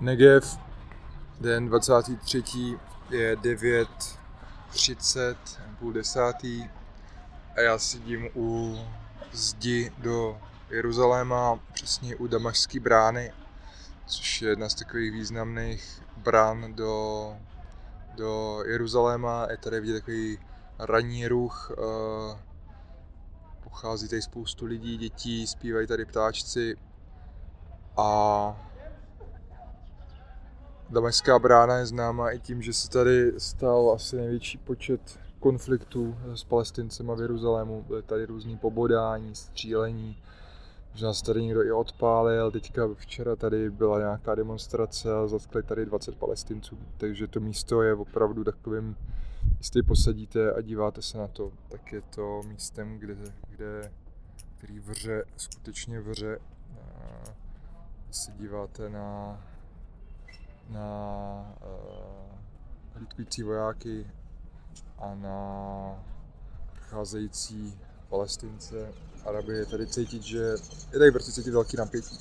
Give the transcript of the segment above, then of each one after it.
Negev, den 23. je 9.30, půl desátý a já sedím u zdi do Jeruzaléma, přesně u Damašské brány, což je jedna z takových významných brán do, do Jeruzaléma. Je tady vidět takový ranní ruch, eh, pochází tady spoustu lidí, dětí, zpívají tady ptáčci a Damašská brána je známá i tím, že se tady stal asi největší počet konfliktů s palestincema v Jeruzalému. Byly tady různý pobodání, střílení, že nás tady někdo i odpálil. Teďka včera tady byla nějaká demonstrace a zatkli tady 20 palestinců. Takže to místo je opravdu takovým, jestli posadíte a díváte se na to, tak je to místem, kde, kde který vře, skutečně vře. Když se díváte na na uh, hlídkující vojáky a na přicházející palestince, Araby je tady cítit, že je tady prostě cítit velký napětí.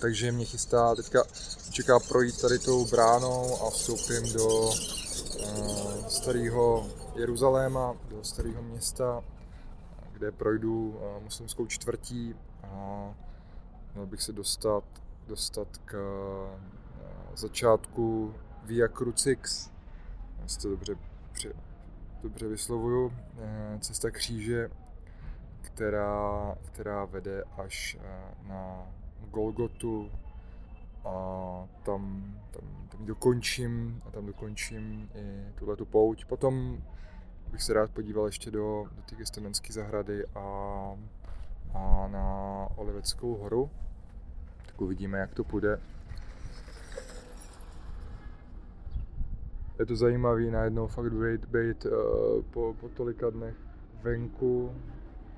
Takže mě chystá teďka čeká projít tady tou bránou a vstoupím do uh, starého Jeruzaléma, do starého města, kde projdu uh, muslimskou čtvrtí a měl bych se dostat, dostat k začátku Via Crucix, jestli to dobře, dobře vyslovuju, eh, cesta kříže, která, která vede až eh, na Golgotu a tam, tam, tam dokončím a tam dokončím i tuhle tu pouť. Potom bych se rád podíval ještě do, do té gestamenské zahrady a, a na Oliveckou horu. Tak uvidíme, jak to půjde. Je to zajímavý najednou fakt být, být uh, po, po tolika dnech venku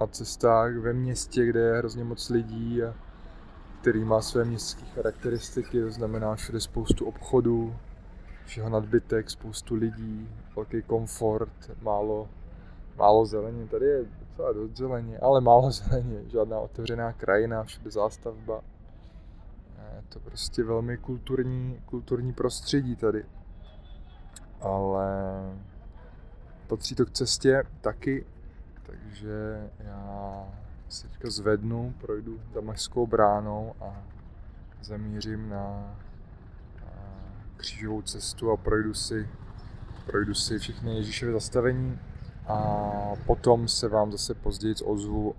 na cestách ve městě, kde je hrozně moc lidí a který má své městské charakteristiky, to znamená všude spoustu obchodů, všeho nadbytek, spoustu lidí, velký komfort, málo, málo zeleně. Tady je docela dost zeleně, ale málo zeleně, žádná otevřená krajina, všude zástavba. Je to prostě velmi kulturní, kulturní prostředí tady ale patří to k cestě taky, takže já se teďka zvednu, projdu Damašskou bránou a zamířím na, křížovou cestu a projdu si, projdu si všechny Ježíšové zastavení a potom se vám zase později ozvu,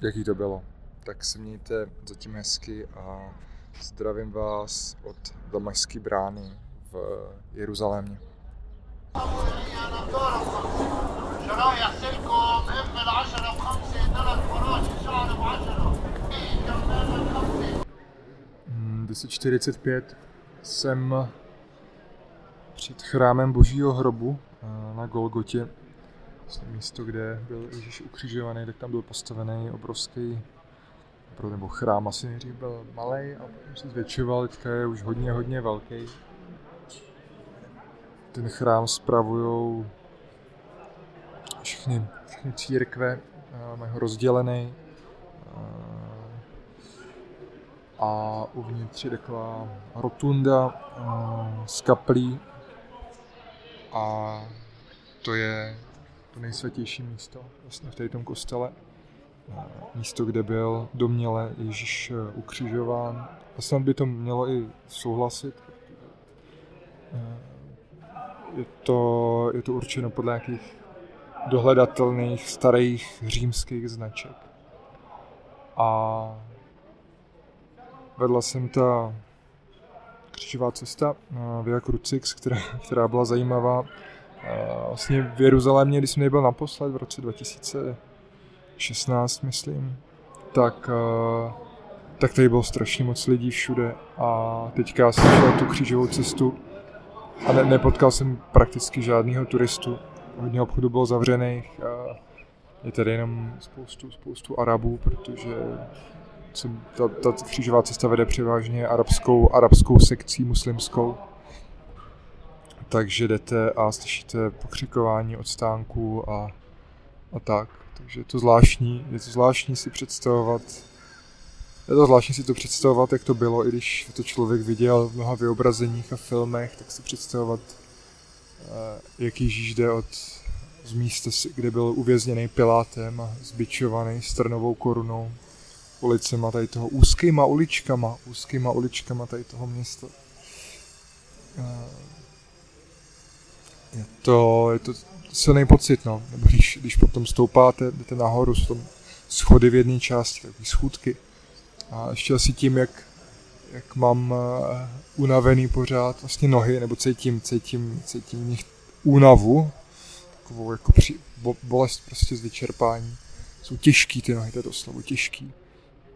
jaký to bylo. Tak se mějte zatím hezky a zdravím vás od Damašské brány v Jeruzalémě. Hmm, 1045 jsem před chrámem Božího hrobu eh, na Golgotě, místo, kde byl Ježíš ukřižovaný, tak tam byl postavený obrovský nebo chrám asi nejdřív byl malý a potom se zvětšoval, teďka je už hodně, hodně velký ten chrám spravují všechny, všechny církve, mají ho rozdělený a uvnitř je taková rotunda z kaplí a to je to nejsvětější místo vlastně v tom kostele. Místo, kde byl doměle Ježíš ukřižován. A snad by to mělo i souhlasit, je to, je to určeno podle nějakých dohledatelných starých římských značek. A vedla jsem ta křižová cesta Via Crucix, která, která byla zajímavá. Vlastně v Jeruzalémě, když jsem nebyl naposled v roce 2016, myslím, tak, tak tady bylo strašně moc lidí všude a teďka jsem šel tu křížovou cestu a ne, nepotkal jsem prakticky žádného turistu. Hodně obchodů bylo zavřených a je tady jenom spoustu, spoustu Arabů, protože ta, ta křížová cesta vede převážně arabskou, arabskou sekcí muslimskou. Takže jdete a slyšíte pokřikování od stánků a, a tak. Takže je to zvláštní, je to zvláštní si představovat je to zvláštní si to představovat, jak to bylo, i když to člověk viděl v mnoha vyobrazeních a filmech, tak si představovat, eh, jak Ježíš jde od z místa, kde byl uvězněný Pilátem a zbičovaný s trnovou korunou ulicema tady toho, úzkýma uličkama, úzkýma uličkama tady toho města. Eh, je to, je to silný pocit, no. Když, když potom stoupáte, jdete nahoru, jsou tam schody v jedné části, takové schůdky. A ještě asi tím, jak, jak mám uh, unavený pořád vlastně nohy, nebo cítím, cítím, cítím nich únavu, takovou jako při, bo, bolest prostě z vyčerpání. Jsou těžký ty nohy, to je doslova těžký.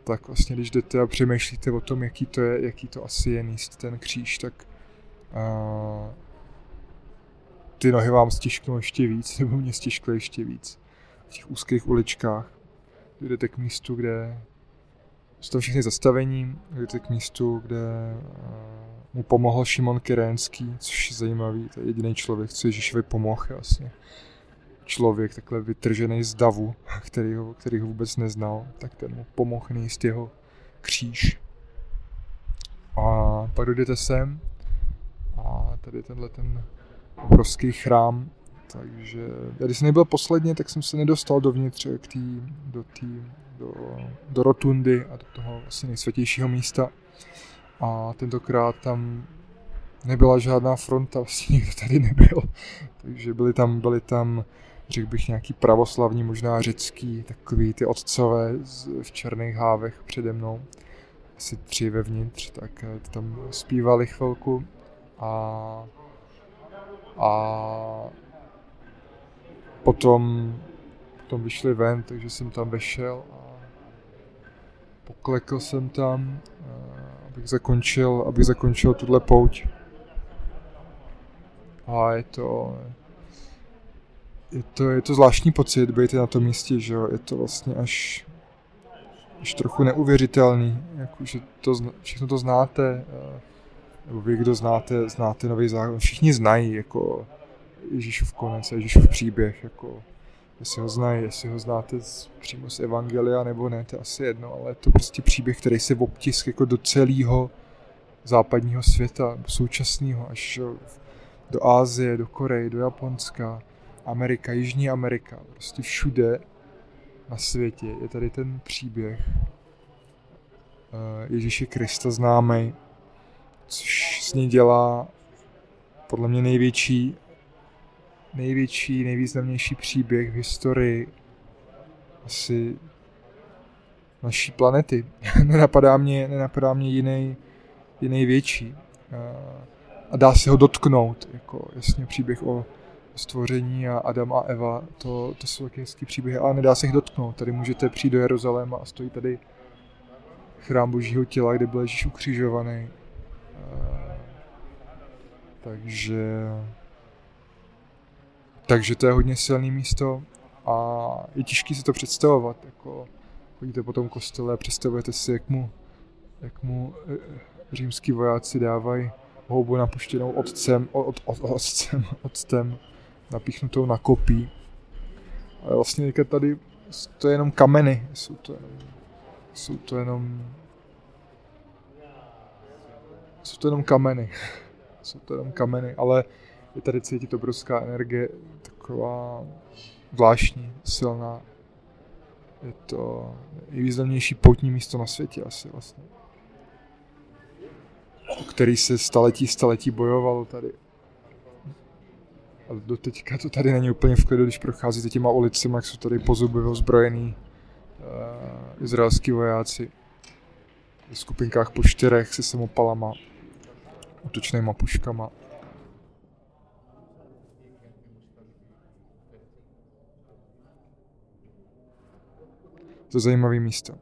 Tak vlastně, když jdete a přemýšlíte o tom, jaký to je, jaký to asi je níst ten kříž, tak uh, ty nohy vám stěžknou ještě víc, nebo mě stěžkly ještě víc. V těch úzkých uličkách jdete k místu, kde jsou tam všechny zastavení, jdete k místu, kde uh, mu pomohl Šimon Kyrénský, což je zajímavý, to je jediný člověk, co Ježíšovi pomohl vlastně. Člověk takhle vytržený z davu, který ho, který ho vůbec neznal, tak ten mu pomohl nejist jeho kříž. A pak jdete sem a tady tenhle ten obrovský chrám, takže já když jsem nebyl posledně, tak jsem se nedostal dovnitř k tý, do, tý, do, do rotundy a do toho vlastně nejsvětějšího místa. A tentokrát tam nebyla žádná fronta, vlastně nikdo tady nebyl. Takže byli tam, byli tam řekl bych nějaký pravoslavní, možná řecký, takový ty otcové v černých hávech přede mnou, asi tři vevnitř, tak eh, tam zpívali chvilku a, a potom, potom vyšli ven, takže jsem tam vešel a poklekl jsem tam, abych zakončil, abych zakončil tuhle pouť. A je to, je to, je to zvláštní pocit být na tom místě, že jo, je to vlastně až, až trochu neuvěřitelný, jako, že to, všechno to znáte, nebo vy, kdo znáte, znáte nový zákon, všichni znají, jako Ježíšův konec, Ježíšův příběh, jako jestli ho znají, jestli ho znáte z, přímo z Evangelia nebo ne, to je asi jedno, ale je to prostě příběh, který se obtisk jako do celého západního světa, současného, až do Ázie, do Koreje, do Japonska, Amerika, Jižní Amerika, prostě všude na světě je tady ten příběh eh, Ježíše Krista známý, což s ní dělá podle mě největší největší, nejvýznamnější příběh v historii asi naší planety. nenapadá mě, nenapadá mě jiný, jiný větší. A dá se ho dotknout, jako jasně příběh o stvoření a Adam a Eva, to, to jsou taky hezký příběhy, ale nedá se jich dotknout. Tady můžete přijít do Jeruzaléma a stojí tady chrám božího těla, kde byl Ježíš ukřižovaný. Takže takže to je hodně silné místo a je těžké si to představovat. Jako chodíte po tom kostele a představujete si, jak mu, jak mu e, římský vojáci dávají houbu napuštěnou otcem, od, od, otcem, otcem napíchnutou na kopí. Ale vlastně tady to je jenom kameny, jsou to jenom, jsou to jenom jsou to jenom kameny. jsou to jenom kameny, ale je tady cítit obrovská energie, taková zvláštní, silná. Je to nejvýznamnější poutní místo na světě asi vlastně. O který se staletí, staletí bojovalo tady. A do teďka to tady není úplně v klidu, když procházíte těma ulicemi, jak jsou tady po zuby ozbrojený uh, izraelský vojáci v skupinkách po čtyřech se samopalama, útočnýma puškama. To zajímavé místo.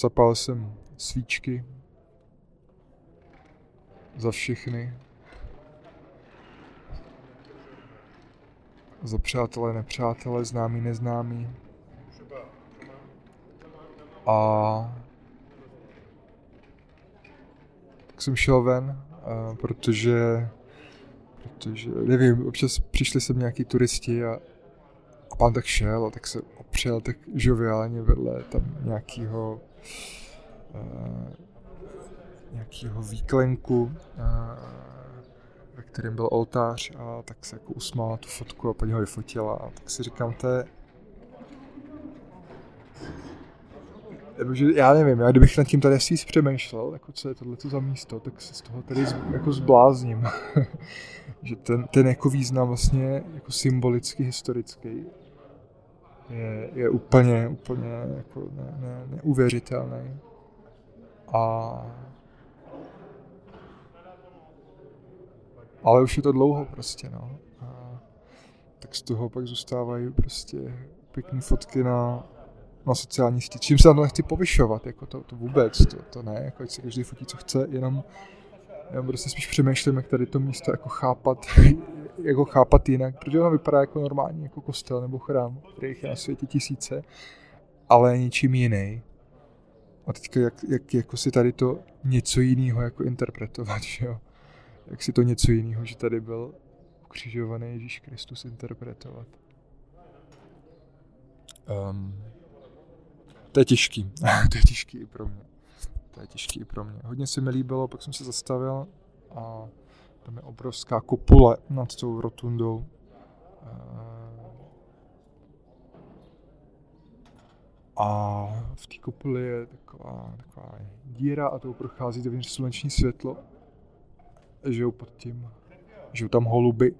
Zapal jsem svíčky za všechny. Za přátelé, nepřátelé, známí, neznámí. A tak jsem šel ven, protože protože, nevím, občas přišli sem nějaký turisti a, a pán tak šel a tak se opřel tak žoviálně vedle tam nějakýho uh, nějakého výklenku, uh, ve kterém byl oltář a tak se jako usmála tu fotku a paní ho vyfotila a tak si říkám, to je já nevím, já kdybych nad tím tady asi přemýšlel, jako co je tohle za místo, tak se z toho tady jako zblázním. že ten, ten jako význam vlastně jako symbolicky historický je, je úplně, úplně jako ne, ne, neuvěřitelný. A ale už je to dlouho prostě, no. A tak z toho pak zůstávají prostě pěkné fotky na, na sociální sítě. Čím se na to nechci povyšovat, jako to, to vůbec, to, to ne, jako si každý fotí, co chce, jenom já prostě spíš přemýšlím, jak tady to místo jako chápat, jako chápat jinak, protože ono vypadá jako normální, jako kostel nebo chrám, kterých je na světě tisíce, ale ničím jiný. A teďka jak, jak jako si tady to něco jiného jako interpretovat, že jo? Jak si to něco jiného, že tady byl ukřižovaný Ježíš Kristus interpretovat. Um, to je těžký. to je těžký i pro mě. To je těžký i pro mě. Hodně se mi líbilo, pak jsem se zastavil a tam je obrovská kopule nad tou rotundou. A v té kopuli je taková, taková díra a to prochází dovnitř sluneční světlo. Žijou pod tím, žijou tam holuby.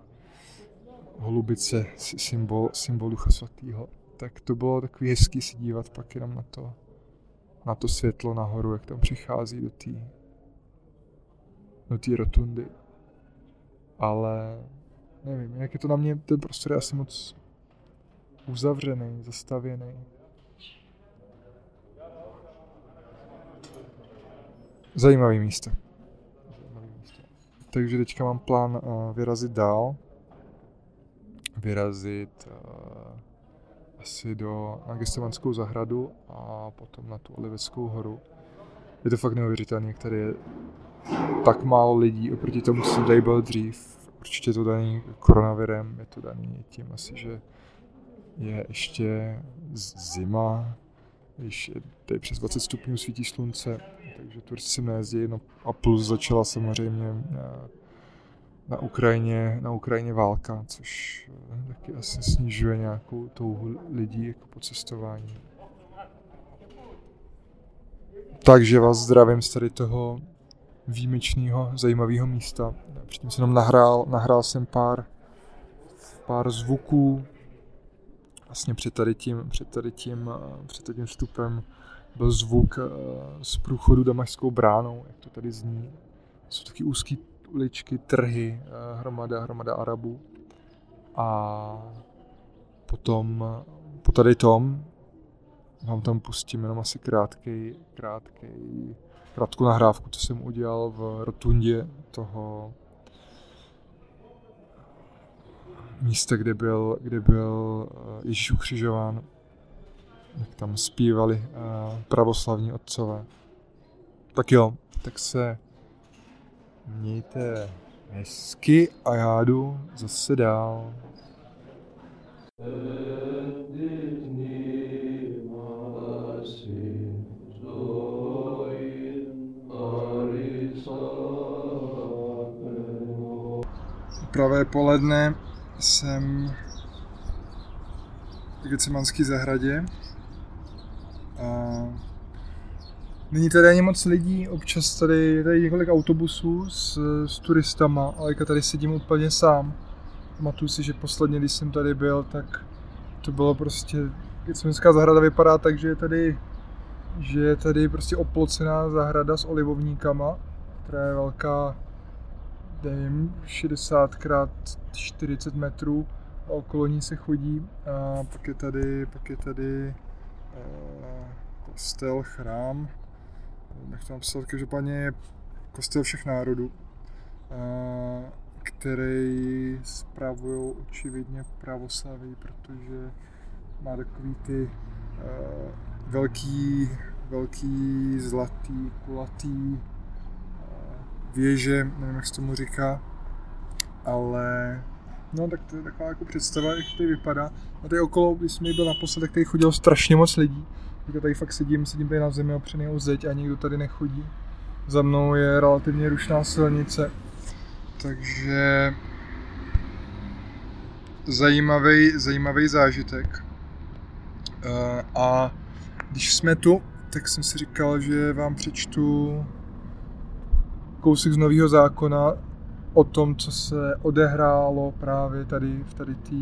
Holubice, symbol, symbol Ducha Svatého tak to bylo takový hezký si dívat pak jenom na to, na to světlo nahoru, jak tam přichází do té do té rotundy. Ale nevím, jak je to na mě, ten prostor je asi moc uzavřený, zastavěný. Zajímavý místo. Zajímavý místo. Takže teďka mám plán uh, vyrazit dál. Vyrazit uh, asi do, na Gestemanskou zahradu a potom na tu Oliveckou horu. Je to fakt neuvěřitelné, jak tady je tak málo lidí oproti tomu, co tady byl dřív. Určitě to daný koronavirem, je to daný tím asi, že je ještě zima, když je tady přes 20 stupňů svítí slunce, takže turisti sem nejezdí, no a plus začala samozřejmě eh, na Ukrajině, na Ukrajině válka, což eh, taky asi snižuje nějakou touhu lidí jako po cestování. Takže vás zdravím z tady toho výjimečného, zajímavého místa. Předtím jsem jenom nahrál, nahrál jsem pár, pár zvuků. Vlastně před tady tím, před tady tím, před tady tím vstupem byl zvuk eh, z průchodu Damašskou bránou, jak to tady zní. Jsou taky úzký uličky, trhy, eh, hromada, hromada Arabů. A potom po tady tom vám tam pustím jenom asi krátký, krátký, krátkou nahrávku, co jsem udělal v rotundě toho místa, kde byl, kde byl eh, Ježíš ukřižován, jak tam zpívali eh, pravoslavní otcové. Tak jo, tak se Mějte hezky a já jdu zase dál. Pravé poledne. Jsem v Gecemanské zahradě. A Není tady ani moc lidí, občas tady je tady několik autobusů s, s turistama, ale já tady sedím úplně sám. Pamatuju si, že posledně, když jsem tady byl, tak to bylo prostě, Gecmanská zahrada vypadá tak, že je tady, že je tady prostě oplocená zahrada s olivovníkama, která je velká, nevím, 60 x 40 metrů a okolo ní se chodí. A pak je tady, pak je tady uh, kostel, chrám, jak to napsat, každopádně je kostel všech národů, který spravují očividně pravoslaví, protože má takový ty velký, velký zlatý, kulatý věže, nevím, jak se tomu říká, ale No, tak to je taková jako představa, jak to vypadá. A tady okolo, když jsme byl naposled, tak tady chodilo strašně moc lidí. Tak tady fakt sedím, sedím tady na zemi opřený o zeď a nikdo tady nechodí. Za mnou je relativně rušná silnice, takže zajímavý, zajímavý zážitek. Uh, a když jsme tu, tak jsem si říkal, že vám přečtu kousek z nového zákona o tom, co se odehrálo právě tady v tady té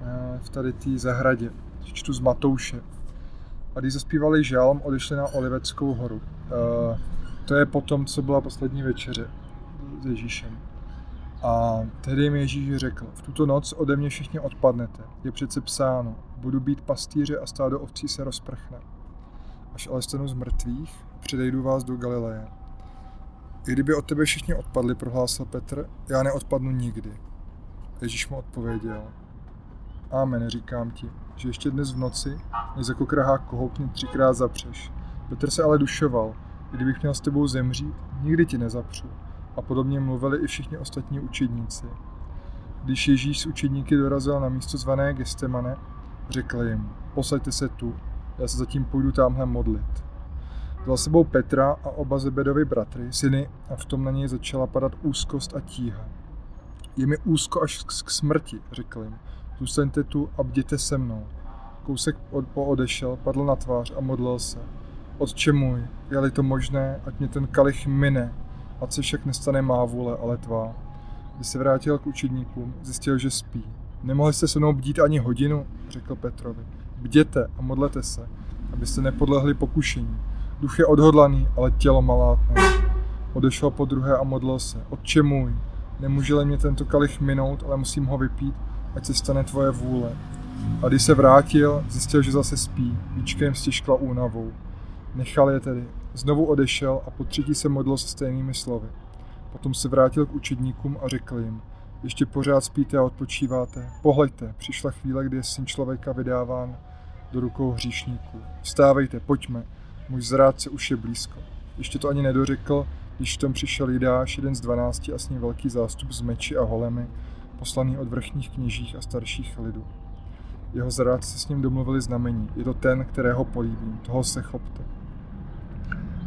eh, v tady tý zahradě. Čtu z Matouše. A když zaspívali žalm, odešli na Oliveckou horu. Eh, to je potom, co byla poslední večeře s Ježíšem. A tehdy jim Ježíš řekl, v tuto noc ode mě všichni odpadnete. Je přece psáno, budu být pastýře a stádo ovcí se rozprchne. Až ale stanu z mrtvých, předejdu vás do Galileje. I kdyby od tebe všichni odpadli, prohlásil Petr, já neodpadnu nikdy. Ježíš mu odpověděl, Amen, říkám ti, že ještě dnes v noci, než jako krahák kohoutně třikrát zapřeš. Petr se ale dušoval, kdybych měl s tebou zemřít, nikdy ti nezapřu. A podobně mluvili i všichni ostatní učedníci. Když Ježíš s učedníky dorazil na místo zvané Gestemane, řekl jim, posaďte se tu, já se zatím půjdu tamhle modlit. Vzal sebou Petra a oba Zebedovi bratry, syny, a v tom na něj začala padat úzkost a tíha. Je mi úzko až k smrti, řekl jim. Zůstaňte tu a bděte se mnou. Kousek od, odešel, padl na tvář a modlil se. Otče můj, je-li to možné, ať mě ten kalich mine, ať se však nestane má vůle, ale tvá. Když se vrátil k učedníkům, zjistil, že spí. Nemohli jste se mnou bdít ani hodinu, řekl Petrovi. Bděte a modlete se, abyste nepodlehli pokušení. Duch je odhodlaný, ale tělo malátné. Odešel po druhé a modlil se. Otče můj, nemůže mě tento kalich minout, ale musím ho vypít, ať se stane tvoje vůle. A když se vrátil, zjistil, že zase spí, víčkem stěžkla únavou. Nechal je tedy. Znovu odešel a po třetí se modlil se stejnými slovy. Potom se vrátil k učedníkům a řekl jim, ještě pořád spíte a odpočíváte. Pohleďte, přišla chvíle, kdy je syn člověka vydáván do rukou hříšníků. Vstávejte, pojďme, můj zrádce už je blízko. Ještě to ani nedořekl, když tom přišel Jidáš, jeden z dvanácti a s ním velký zástup z meči a holemi, poslaný od vrchních kněžích a starších lidů. Jeho zrádci s ním domluvili znamení. Je to ten, kterého políbím. Toho se chopte.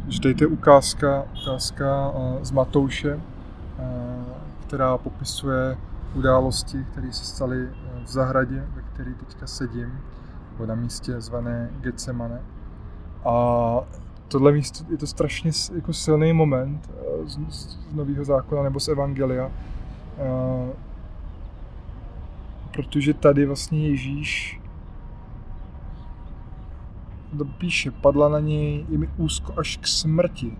Vždyť je ukázka, ukázka eh, z Matouše, eh, která popisuje události, které se staly eh, v zahradě, ve které teďka sedím, nebo na místě zvané Getsemane. A tohle místo je to strašně jako silný moment z, z nového zákona nebo z Evangelia, protože tady vlastně Ježíš to píše, padla na něj, je mi úzko až k smrti.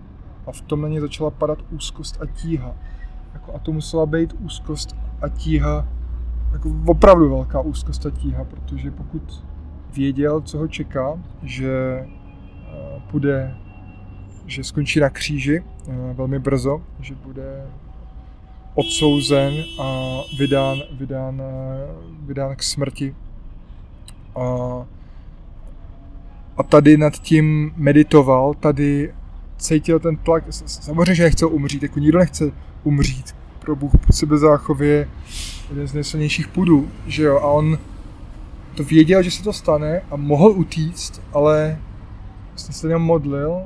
A v tom na něj začala padat úzkost a tíha. Jako, a to musela být úzkost a tíha, jako opravdu velká úzkost a tíha, protože pokud věděl, co ho čeká, že půjde, že skončí na kříži uh, velmi brzo, že bude odsouzen a vydán, vydán, vydán k smrti. A, a tady nad tím meditoval, tady cítil ten tlak, samozřejmě, že nechcel umřít, jako nikdo nechce umřít. Pro Bůh po sebe záchově jeden z nejsilnějších půdů, že jo, a on to věděl, že se to stane a mohl utíct, ale vlastně se jenom modlil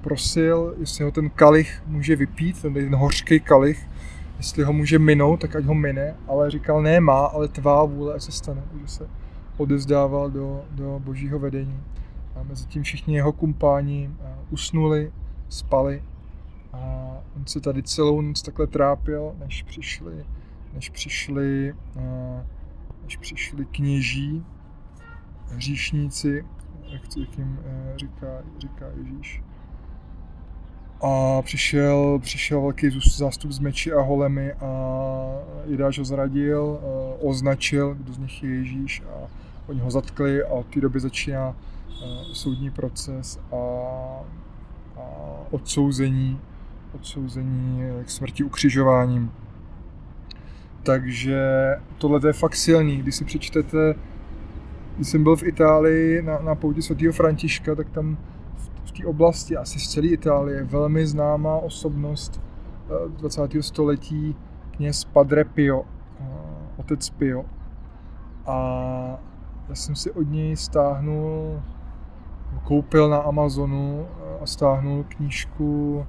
prosil, jestli ho ten kalich může vypít, ten, ten hořký kalich, jestli ho může minout, tak ať ho mine, ale říkal, ne má, ale tvá vůle se stane, že se odezdával do, do božího vedení. A mezi tím všichni jeho kumpáni eh, usnuli, spali a on se tady celou noc takhle trápil, než přišli, než přišli, eh, než přišli kněží, hříšníci, jak jim eh, říká, říká Ježíš a přišel, přišel velký zástup z meči a holemi a Jidáš ho zradil, eh, označil, kdo z nich je Ježíš a oni ho zatkli a od té doby začíná eh, soudní proces a, a odsouzení, odsouzení k smrti ukřižováním. Takže tohle je fakt silný. Když si přečtete, když jsem byl v Itálii na, na pouti svatého Františka, tak tam té oblasti, asi z celé Itálie, velmi známá osobnost 20. Eh, století, kněz Padre Pio, otec Pio. A já jsem si od něj stáhnul, koupil na Amazonu a stáhnul knížku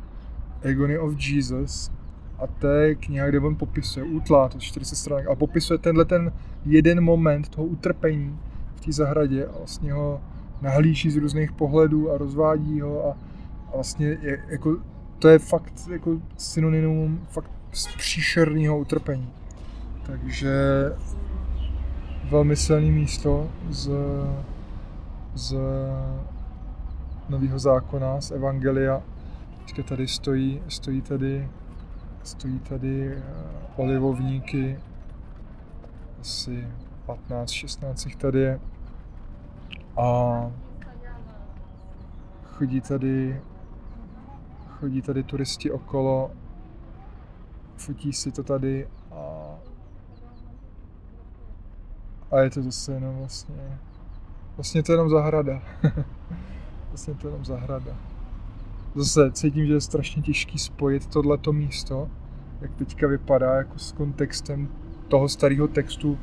Agony of Jesus. A to je kniha, kde on popisuje, útlá, to 40 stránek, a popisuje tenhle ten jeden moment toho utrpení v té zahradě a vlastně ho nahlíží z různých pohledů a rozvádí ho a, a vlastně je, jako, to je fakt jako synonymum fakt příšerného utrpení. Takže velmi silné místo z, z nového zákona, z Evangelia. Teďka tady stojí, stojí tady, stojí tady eh, olivovníky, asi 15-16 tady je. A chodí tady, chodí tady turisti okolo, fotí si to tady a, a je to zase jenom vlastně, vlastně to je jenom zahrada. vlastně to je jenom zahrada. Zase cítím, že je strašně těžký spojit tohleto místo, jak teďka vypadá, jako s kontextem toho starého textu.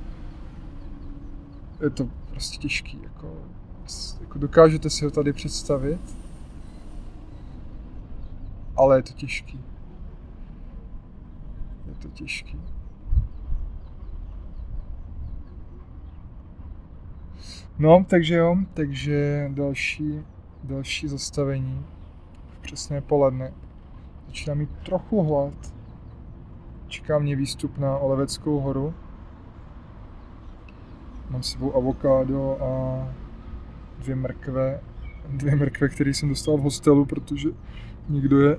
Je to prostě těžký, jako jako dokážete si ho tady představit, ale je to těžký. Je to těžký. No, takže jo, takže další, další zastavení v přesné poledne. Začíná mít trochu hlad. Čeká mě výstup na Oleveckou horu. Mám sebou avokádo a dvě mrkve, dvě mrkve, které jsem dostal v hostelu, protože někdo je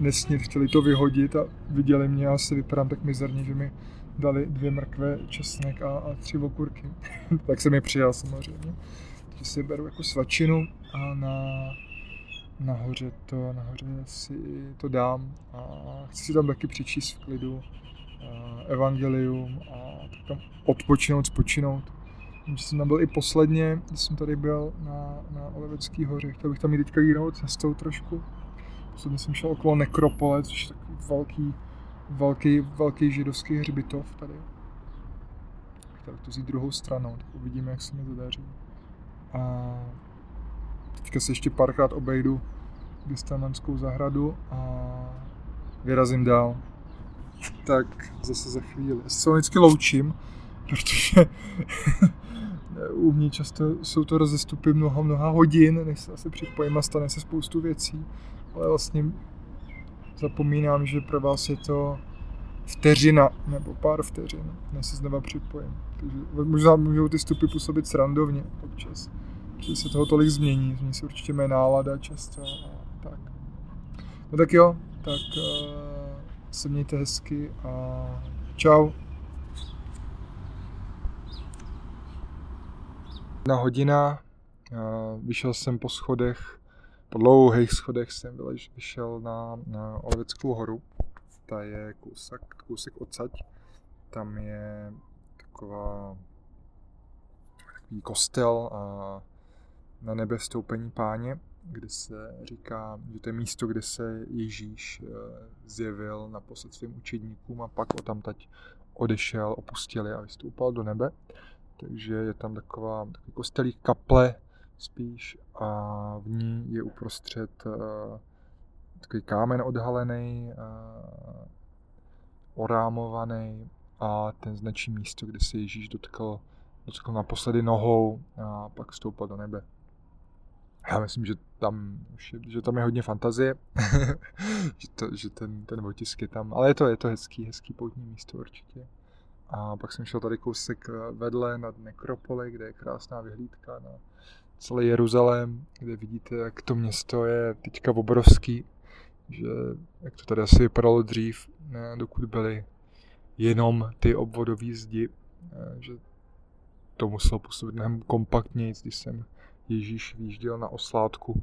nesnit, chtěli to vyhodit a viděli mě, já si vypadám tak mizerně, že mi dali dvě mrkve, česnek a, a tři okurky. tak jsem je přijal samozřejmě. Takže si beru jako svačinu a na, nahoře to, nahoře si to dám a chci si tam taky přečíst v klidu evangelium a tam odpočinout, spočinout že jsem tam byl i posledně, když jsem tady byl na, na Olevecký hoře. Chtěl bych tam jít teďka jinou cestou trošku. Posledně jsem šel okolo Nekropole, což je takový velký, velký, velký židovský hřbitov tady. Chtěl to zjít druhou stranou, tak uvidíme, jak se mi to daří. A teďka se ještě párkrát obejdu Gestamanskou zahradu a vyrazím dál. Tak zase za chvíli. Já se vždycky loučím, protože u mě často jsou to rozestupy mnoha, mnoha hodin, než se asi připojím a stane se spoustu věcí, ale vlastně zapomínám, že pro vás je to vteřina nebo pár vteřin, než se znova připojím. Takže možná můžou ty stupy působit srandovně občas, že se toho tolik změní, změní se určitě mé nálada často a tak. No tak jo, tak uh, se mějte hezky a čau. Jedna hodina, vyšel jsem po schodech, po dlouhých schodech jsem vyšel na, na Oleveckou horu. Ta je kousek, kousek odsaď. Tam je taková takový kostel a na nebe stoupení páně, kde se říká, že to je místo, kde se Ježíš e, zjevil naposled svým učedníkům a pak o tam tať odešel, opustili a vystoupal do nebe takže je tam taková takový kostelí kaple spíš a v ní je uprostřed uh, takový kámen odhalený, uh, orámovaný a ten značí místo, kde se Ježíš dotkl, dotkl naposledy nohou a pak vstoupil do nebe. Já myslím, že tam, že tam je hodně fantazie, že, to, že ten, ten otisk je tam, ale je to, je to hezký, hezký poutní místo určitě. A pak jsem šel tady kousek eh, vedle nad Nekropoli, kde je krásná vyhlídka na celý Jeruzalém, kde vidíte, jak to město je teďka obrovský, že jak to tady asi vypadalo dřív, dokud byly jenom ty obvodové zdi, eh, že to muselo působit mnohem kompaktněji, když jsem Ježíš výjížděl na oslátku.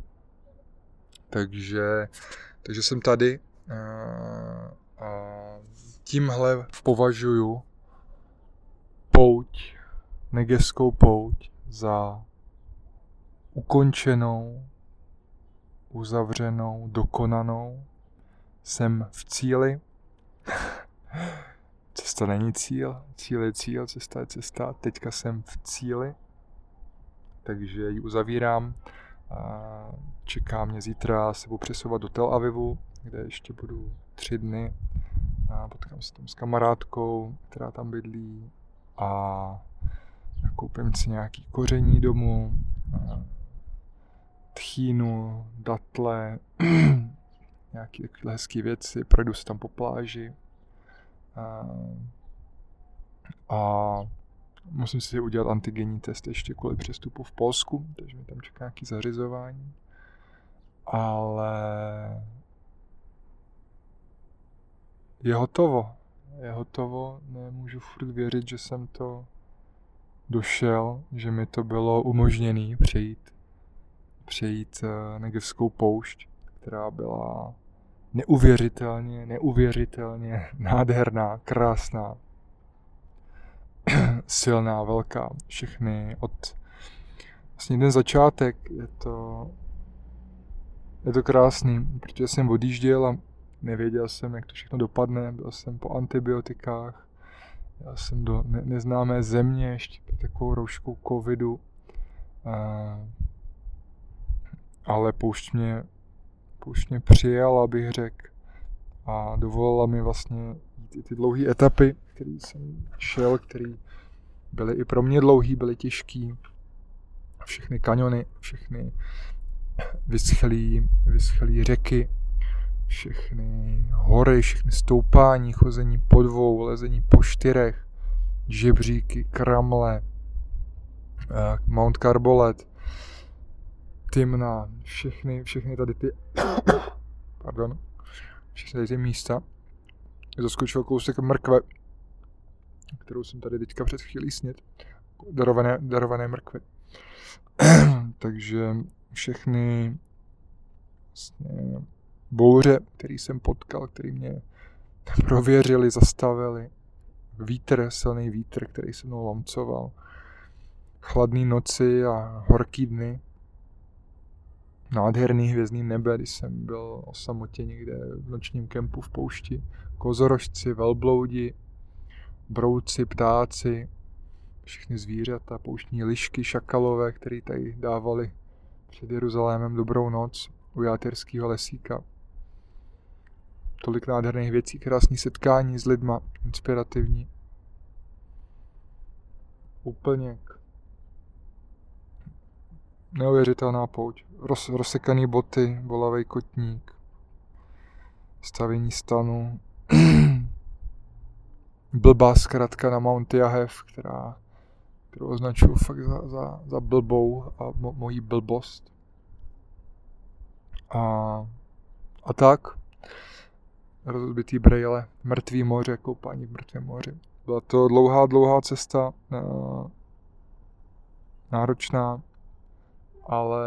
Takže, takže jsem tady a, eh, a tímhle považuju negeskou pouť za ukončenou, uzavřenou, dokonanou. Jsem v cíli cesta není cíl, cíl je cíl, cesta je cesta. Teďka jsem v cíli, takže ji uzavírám. Čeká mě zítra se budu přesouvat do Tel Avivu, kde ještě budu tři dny. Potkám se tam s kamarádkou, která tam bydlí a koupím si nějaký koření domů, tchýnu, datle, nějaké takové hezké věci, projdu se tam po pláži. A, a musím si udělat antigenní test ještě kvůli přestupu v Polsku, takže mi tam čeká nějaké zařizování. Ale je hotovo. Je hotovo, nemůžu furt věřit, že jsem to došel, že mi to bylo umožněné přejít, přejít eh, Negevskou poušť, která byla neuvěřitelně, neuvěřitelně nádherná, krásná, silná, velká. Všechny od vlastně ten začátek je to je to krásný, protože jsem odjížděl a nevěděl jsem, jak to všechno dopadne, byl jsem po antibiotikách, já jsem do ne- neznámé země ještě takovou rouškou covidu, a, ale poušť mě, poušť mě přijala, abych řekl, a dovolila mi vlastně ty, ty dlouhé etapy, které jsem šel, které byly i pro mě dlouhé, byly těžké. Všechny kaniony, všechny vyschlý řeky, všechny hory, všechny stoupání, chození po dvou, lezení po čtyřech, žebříky, kramle, eh, Mount Carbolet, Timna, všechny, všechny tady ty, pardon, všechny tady ty místa. Zaskočil kousek mrkve, kterou jsem tady teďka před chvílí snět, darované, darované mrkve. Takže všechny vlastně, bouře, který jsem potkal, který mě prověřili, zastavili. Vítr, silný vítr, který se mnou lomcoval. Chladné noci a horký dny. Nádherný hvězdný nebe, když jsem byl o samotě někde v nočním kempu v poušti. Kozorožci, velbloudi, brouci, ptáci, všechny zvířata, pouštní lišky, šakalové, které tady dávali před Jeruzalémem dobrou noc u játerského lesíka tolik nádherných věcí, krásný setkání s lidma, inspirativní. Úplně neuvěřitelná pouť. Roz, rozsekaný boty, bolavý kotník, stavění stanu, blbá zkratka na Mount Jahev, která, kterou označuju fakt za, za, za blbou a mo, mojí blbost. A, a tak rozbitý brejle, mrtvý moře, koupání v mrtvém moři. Byla to dlouhá, dlouhá cesta, eh, náročná, ale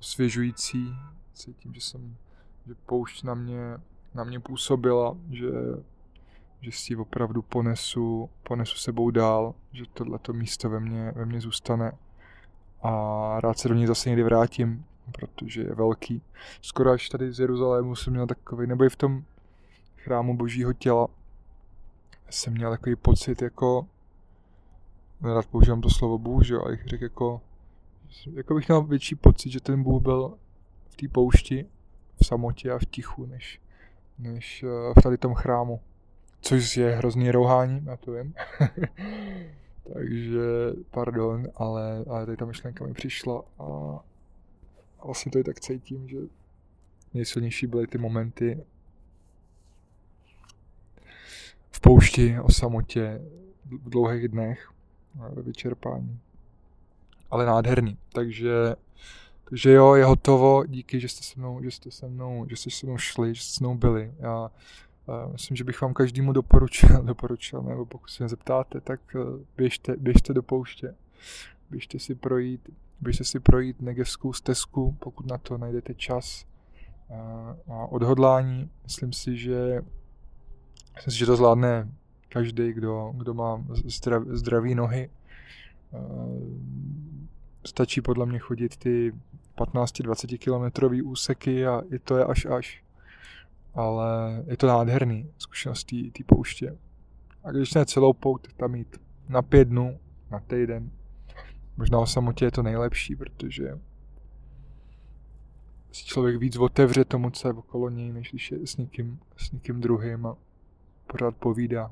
osvěžující. Cítím, že jsem, že poušť na mě, na mě působila, že, že si opravdu ponesu, ponesu sebou dál, že tohleto místo ve mně, ve mně zůstane a rád se do něj zase někdy vrátím, protože je velký. Skoro až tady z Jeruzalému jsem měl takový, nebo i v tom chrámu božího těla jsem měl takový pocit jako, rád používám to slovo Bůh, že jo, ale řekl jako, jako bych měl větší pocit, že ten Bůh byl v té poušti, v samotě a v tichu, než, než eh, v tady tom chrámu. Což je hrozný rouhání, já to vím. Takže, pardon, ale, ale tady ta myšlenka mi přišla a, a vlastně to i tak cítím, že nejsilnější byly ty momenty, v poušti, o samotě, v dlouhých dnech, ve vyčerpání. Ale nádherný. Takže, takže jo, je hotovo. Díky, že jste se mnou, že jste se mnou, že jste se mnou šli, že jste se mnou byli. Já uh, myslím, že bych vám každému doporučil, doporučil, nebo pokud se mě zeptáte, tak uh, běžte, běžte do pouště. Běžte si projít, běžte si projít negevskou stezku, pokud na to najdete čas a odhodlání. Myslím si, že Myslím si, že to zvládne každý, kdo, kdo má zdrav, zdraví nohy. Eh, stačí podle mě chodit ty 15-20 kilometrový úseky a i to je až až. Ale je to nádherný zkušenost té pouště. A když ne celou pout, tam jít na pět dnů, na týden. Možná o samotě je to nejlepší, protože si člověk víc otevře tomu, co je okolo něj, než když je s někým, s někým druhým a pořád povídá.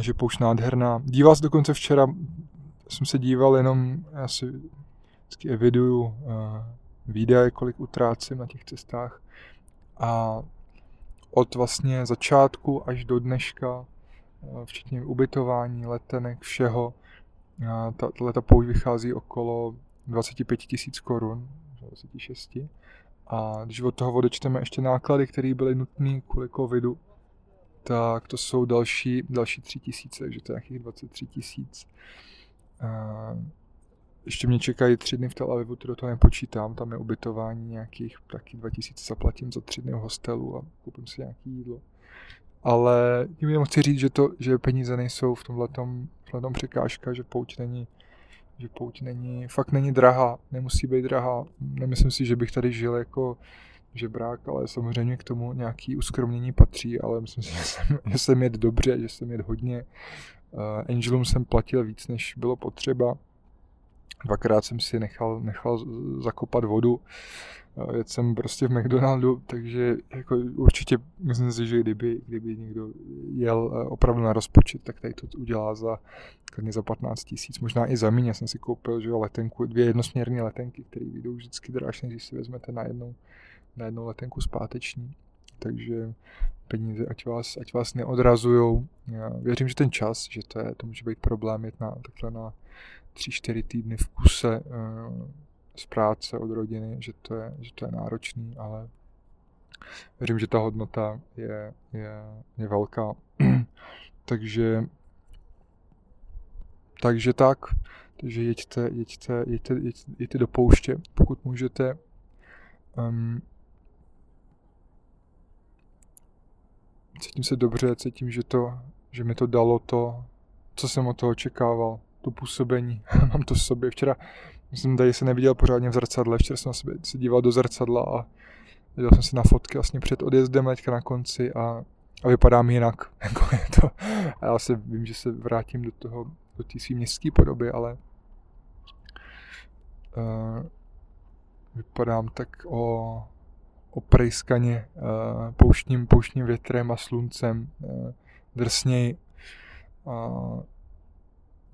Že poušť nádherná. Díval se dokonce včera, jsem se díval jenom, já si vždycky eviduju uh, výdaje, kolik utrácím na těch cestách. A od vlastně začátku až do dneška, uh, včetně ubytování, letenek, všeho, uh, ta, ta pouť vychází okolo 25 tisíc korun, 26. A když od toho odečteme ještě náklady, které byly nutné kvůli covidu, tak to jsou další, další 3 tisíce, takže to je nějakých 23 tisíc. Ještě mě čekají tři dny v Tel Avivu, to do toho nepočítám, tam je ubytování nějakých taky 2000 zaplatím za tři dny v hostelu a koupím si nějaký jídlo. Ale tím jenom chci říct, že, to, že peníze nejsou v tomhle překážka, že pouť není že pouť není, fakt není drahá, nemusí být drahá. Nemyslím si, že bych tady žil jako žebrák, ale samozřejmě k tomu nějaký uskromnění patří, ale myslím si, že jsem, že jsem jet dobře, že jsem jet hodně. Uh, Angelům jsem platil víc, než bylo potřeba. Dvakrát jsem si nechal, nechal zakopat vodu. Jet jsem prostě v McDonaldu, takže jako určitě myslím si, že kdyby, kdyby někdo jel uh, opravdu na rozpočet, tak tady to udělá za klidně za 15 tisíc, možná i za méně. jsem si koupil že letenku, dvě jednosměrné letenky, které vyjdou vždycky dražší, když si vezmete na jednou, na jednou letenku zpáteční. Takže peníze, ať vás, ať vás neodrazujou. Já věřím, že ten čas, že to, je, to může být problém jet na, takhle na 3-4 týdny v kuse uh, z práce od rodiny, že to je, že to je náročný, ale věřím, že ta hodnota je, je, je velká. Takže takže tak, takže jeďte, jeďte, jeďte, jeďte, jeďte do pouště, pokud můžete. Um, cítím se dobře, cítím, že, to, že mi to dalo to, co jsem od toho očekával, to působení. Mám to v sobě. Včera jsem tady se neviděl pořádně v zrcadle, včera jsem se, díval do zrcadla a viděl jsem si na fotky vlastně před odjezdem teďka na konci a, a vypadám jinak. Jako je to. A já se vím, že se vrátím do toho do té své městské podoby, ale uh, vypadám tak o, oprejskaně uh, pouštním, pouštním větrem a sluncem, uh, drsněji. Uh,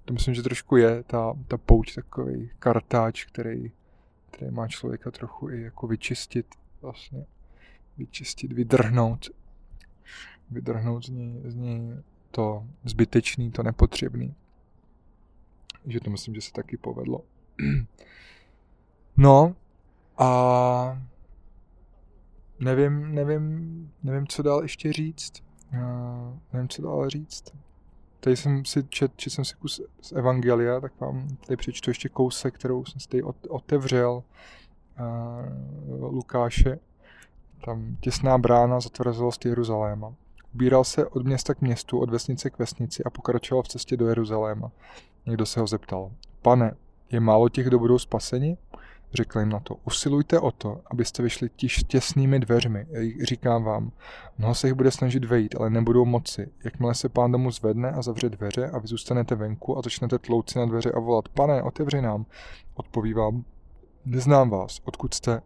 to myslím, že trošku je ta, ta pouť takový kartáč, který, který má člověka trochu i jako vyčistit vlastně. Vyčistit, vydrhnout. Vydrhnout z něj, z něj to zbytečný, to nepotřebný že to myslím, že se taky povedlo. No a nevím, nevím, nevím, co dál ještě říct. Uh, nevím, co dál říct. Tady jsem si čet, čet jsem si kus z Evangelia, tak vám tady přečtu ještě kousek, kterou jsem si tady otevřel. Uh, Lukáše, tam těsná brána zatvrzelost Jeruzaléma. Ubíral se od města k městu, od vesnice k vesnici a pokračoval v cestě do Jeruzaléma. Někdo se ho zeptal, pane, je málo těch, kdo budou spaseni? Řekl jim na to, usilujte o to, abyste vyšli tiž těsnými dveřmi. Říkám vám, mnoho se jich bude snažit vejít, ale nebudou moci. Jakmile se pán domu zvedne a zavře dveře a vy zůstanete venku a začnete tlouci na dveře a volat, pane, otevři nám, odpoví vám, neznám vás, odkud jste?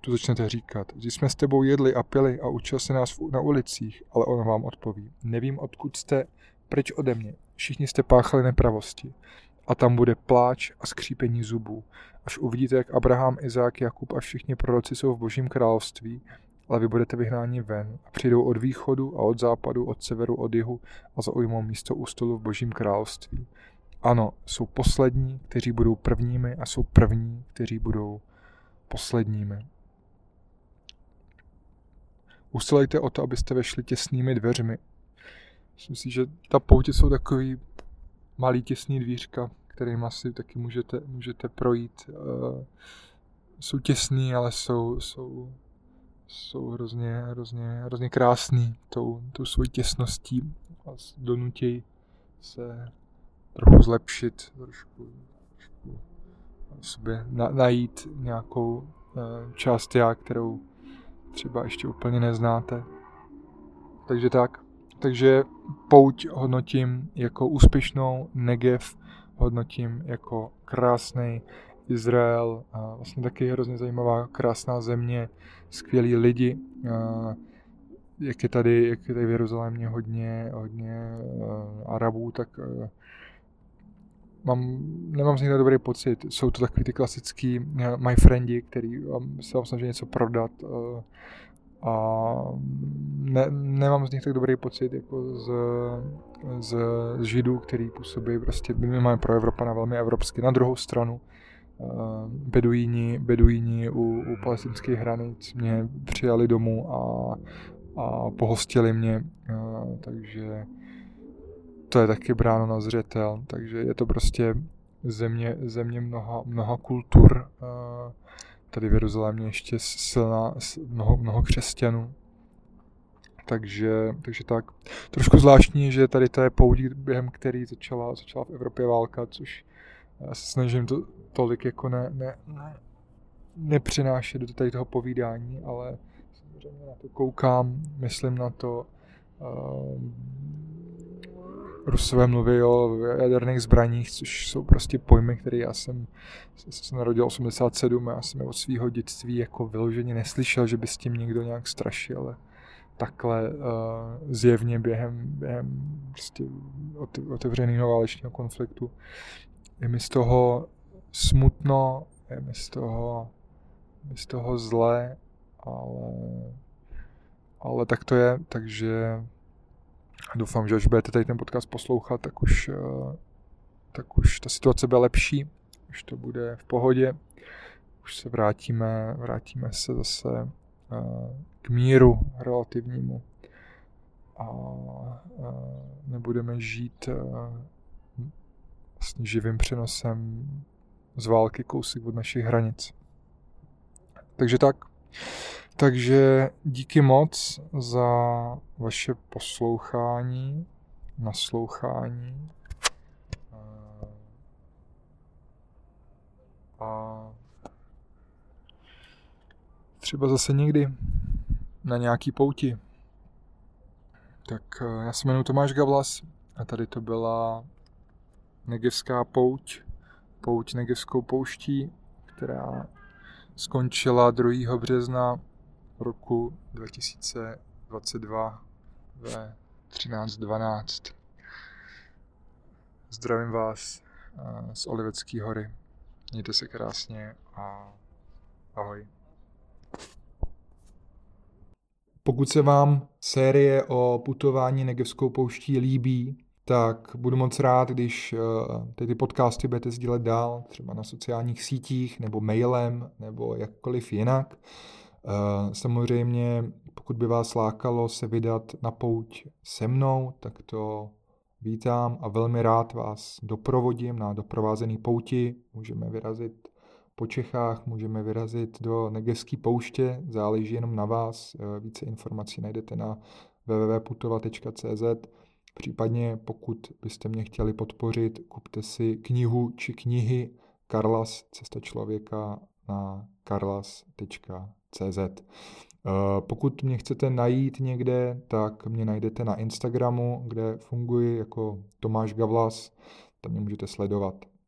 Tu začnete říkat, když jsme s tebou jedli a pili a učil se nás na ulicích, ale on vám odpoví, nevím, odkud jste, pryč ode mě, všichni jste páchali nepravosti. A tam bude pláč a skřípení zubů, až uvidíte, jak Abraham, Izák, Jakub a všichni proroci jsou v božím království, ale vy budete vyhnáni ven a přijdou od východu a od západu, od severu, od jihu a zaujmou místo u stolu v božím království. Ano, jsou poslední, kteří budou prvními a jsou první, kteří budou posledními. Usilejte o to, abyste vešli těsnými dveřmi, Myslím si, že ta poutě jsou takový malý těsný dvířka, kterým asi taky můžete, můžete projít. Uh, jsou těsný, ale jsou, jsou, jsou hrozně, hrozně, hrozně krásný tou, tou svojí těsností a donutějí se trochu zlepšit, trošku, trošku sobě na, najít nějakou uh, část já, kterou třeba ještě úplně neznáte. takže tak. Takže pouť hodnotím jako úspěšnou, Negev hodnotím jako krásný, Izrael, vlastně taky hrozně zajímavá, krásná země, skvělí lidi. Jak je tady, jak je tady v Jeruzalémě hodně, hodně Arabů, tak mám, nemám z nich dobrý pocit. Jsou to takový ty klasický my friendi, který se vám snaží něco prodat a ne, nemám z nich tak dobrý pocit jako z, z, z Židů, který působí prostě máme pro Evropa na velmi evropsky. Na druhou stranu beduíni, beduíni u, u palestinských hranic mě přijali domů a a pohostili mě, takže to je taky bráno na zřetel, takže je to prostě země, země mnoha, mnoha kultur, tady v Jeruzalémě ještě silná, mnoho, mnoho křesťanů, takže, takže tak. Trošku zvláštní, že tady to je poudí, během který začala, začala v Evropě válka, což já se snažím to tolik jako ne, ne, ne, nepřinášet do tady toho povídání, ale samozřejmě na to koukám, myslím na to. Uh, Rusové mluví o jaderných zbraních, což jsou prostě pojmy, které já jsem, se narodil 87 a já jsem je od svého dětství jako vyloženě neslyšel, že by s tím někdo nějak strašil. Takhle uh, zjevně během, během prostě otevřeného válečného konfliktu. Je mi z toho smutno, je mi z toho, mi z toho zle ale, ale tak to je, takže doufám, že až budete tady ten podcast poslouchat, tak už, eh, tak už ta situace bude lepší, už to bude v pohodě, už se vrátíme, vrátíme se zase eh, k míru relativnímu a eh, nebudeme žít vlastně živým přenosem z války kousek od našich hranic. Takže tak. Takže díky moc za vaše poslouchání, naslouchání. A třeba zase někdy na nějaký pouti. Tak eh, já se jmenuji Tomáš Gavlas a tady to byla Negevská pouť, pouť Negevskou pouští, která skončila 2. března roku 2022 ve 13.12. Zdravím vás eh, z Olivecké hory. Mějte se krásně a ahoj. Pokud se vám série o putování Negevskou pouští líbí, tak budu moc rád, když eh, ty, ty podcasty budete sdílet dál, třeba na sociálních sítích, nebo mailem, nebo jakkoliv jinak. Eh, samozřejmě, pokud by vás lákalo se vydat na pouť se mnou, tak to vítám a velmi rád vás doprovodím na doprovázený pouti. Můžeme vyrazit po Čechách, můžeme vyrazit do Negevské pouště, záleží jenom na vás. Eh, více informací najdete na www.putova.cz. Případně pokud byste mě chtěli podpořit, kupte si knihu či knihy Karlas Cesta člověka na karlas.cz. Eh, pokud mě chcete najít někde, tak mě najdete na Instagramu, kde funguji jako Tomáš Gavlas, tam mě můžete sledovat.